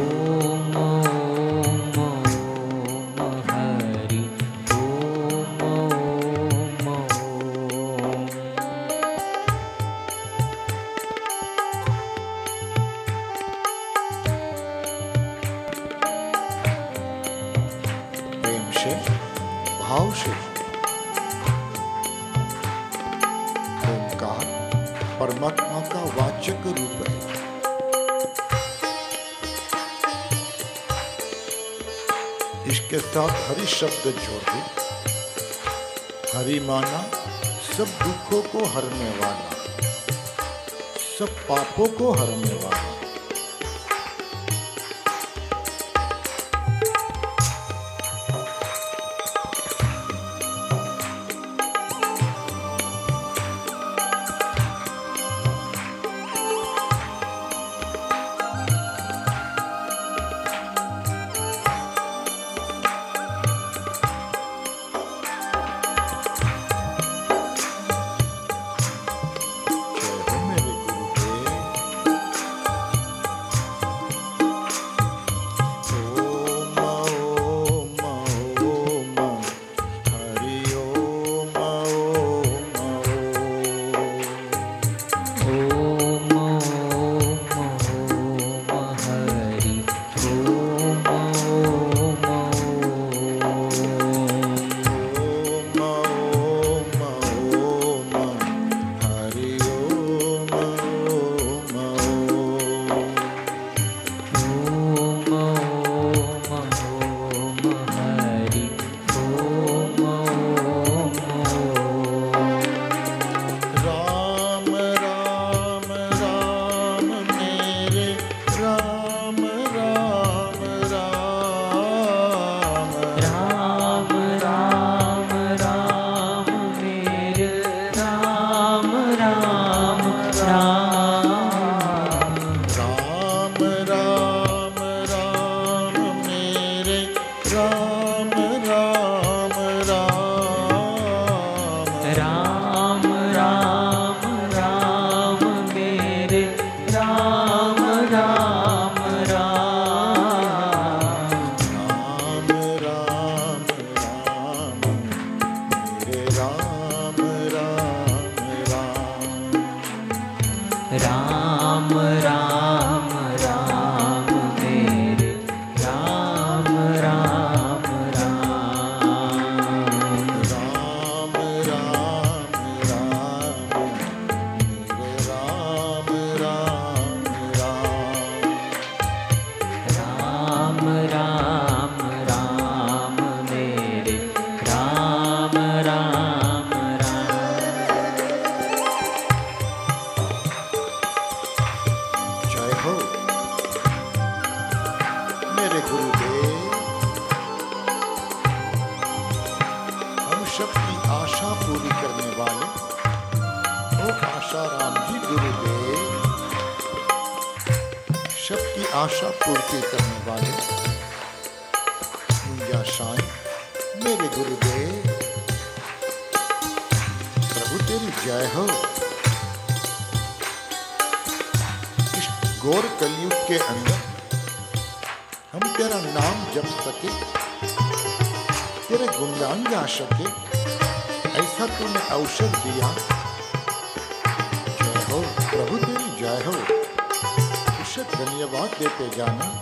Oh. इसके साथ हरि शब्द जोड़। दे हरि माना सब दुखों को हरने वाला, सब पापों को हरने वाला। पूजा साईं मेरे गुरुदेव, प्रभु तेरी जय हो। इस गौर कलयुग के अंदर हम तेरा नाम जप सके, तेरे गुणगान गा सके, ऐसा तूने अवसर दिया। जय हो, प्रभु तेरी जय हो। उसे धन्यवाद देते जाना।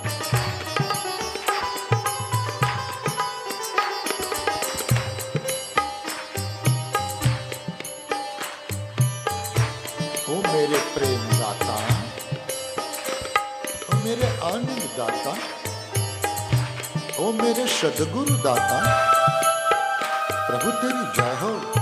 दाता। ओ मेरे सदगुरु दाता प्रभु तेरी जय हो।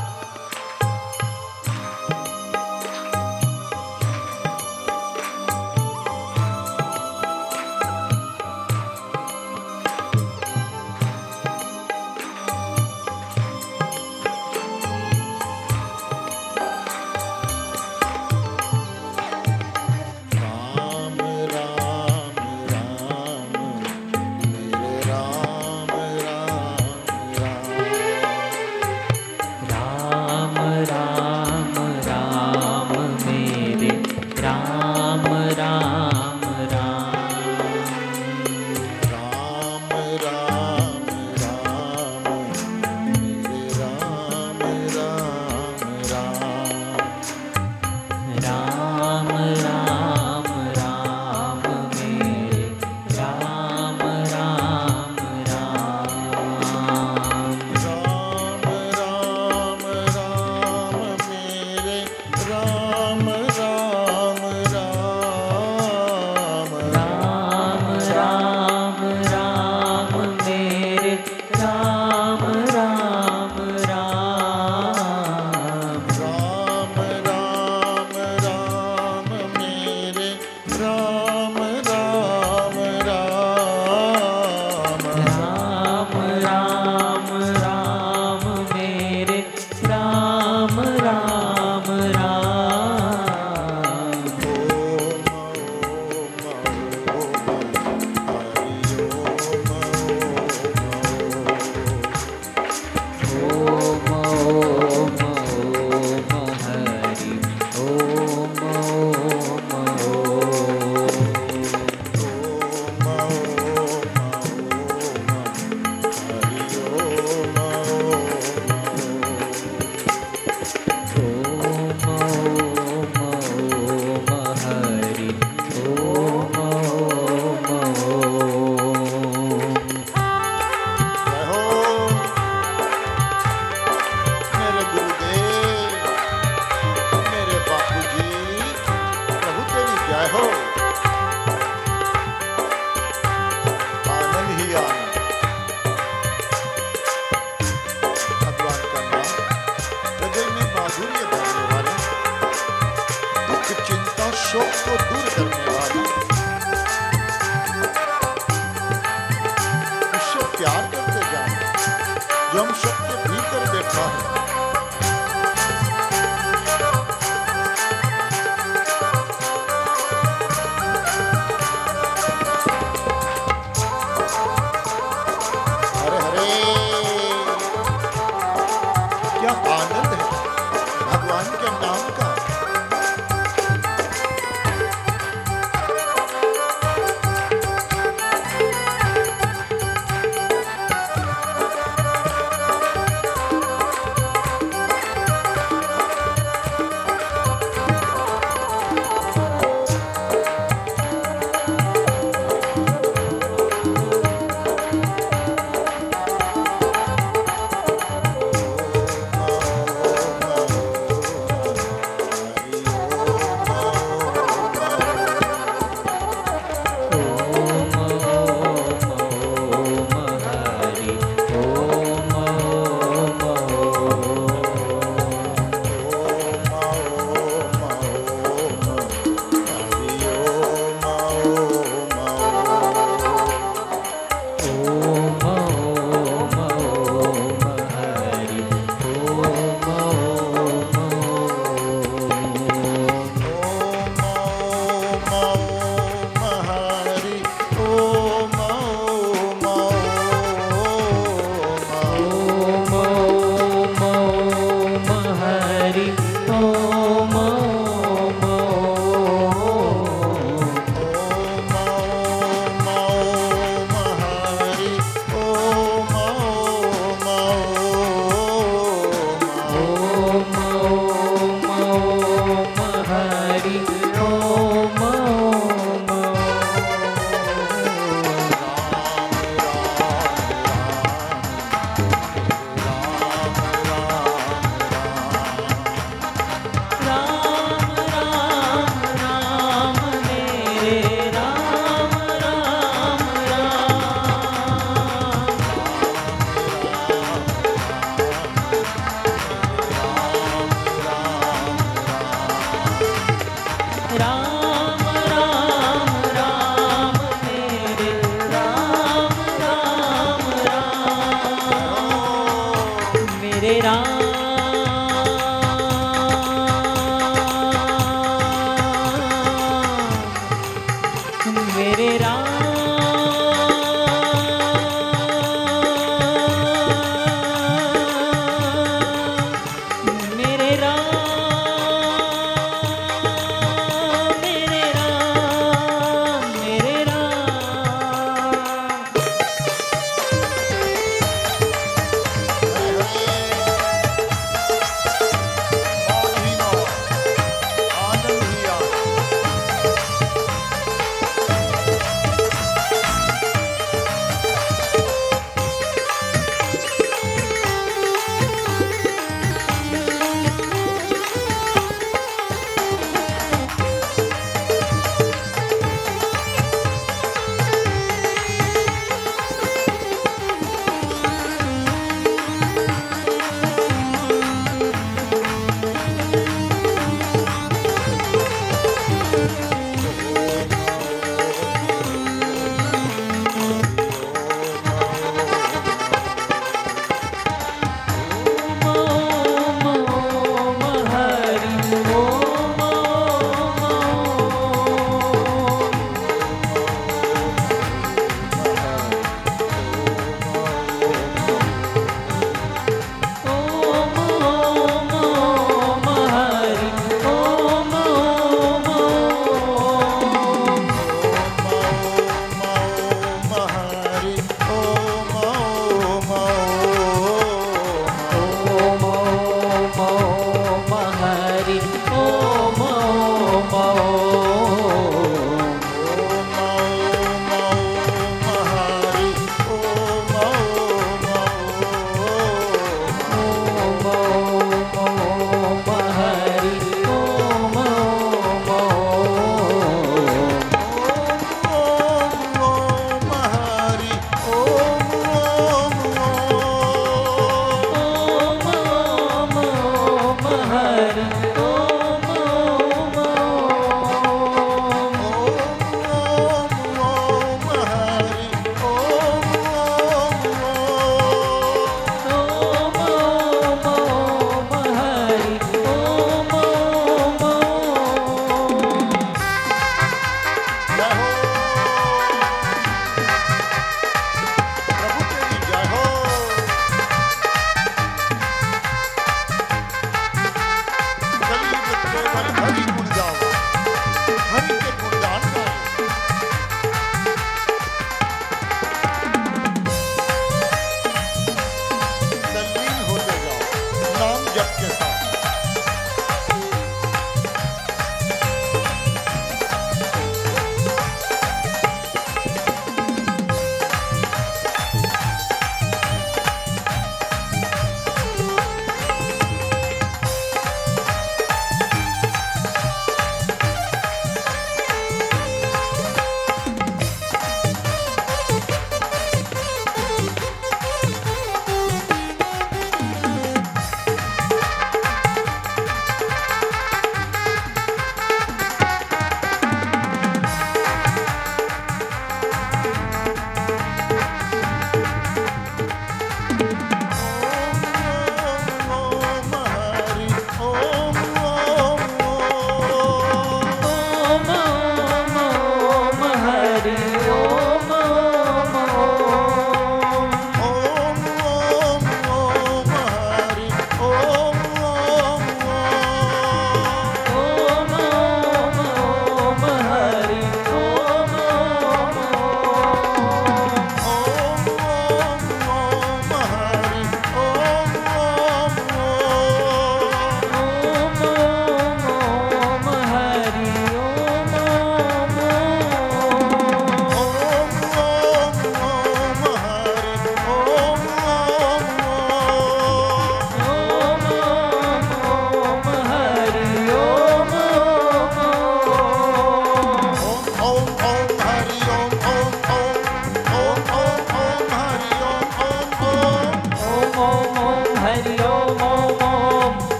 भीतर बैठा है।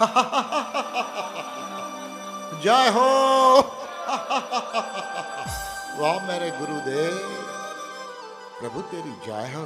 जय हो। वाह मेरे गुरुदेव प्रभु तेरी जय हो।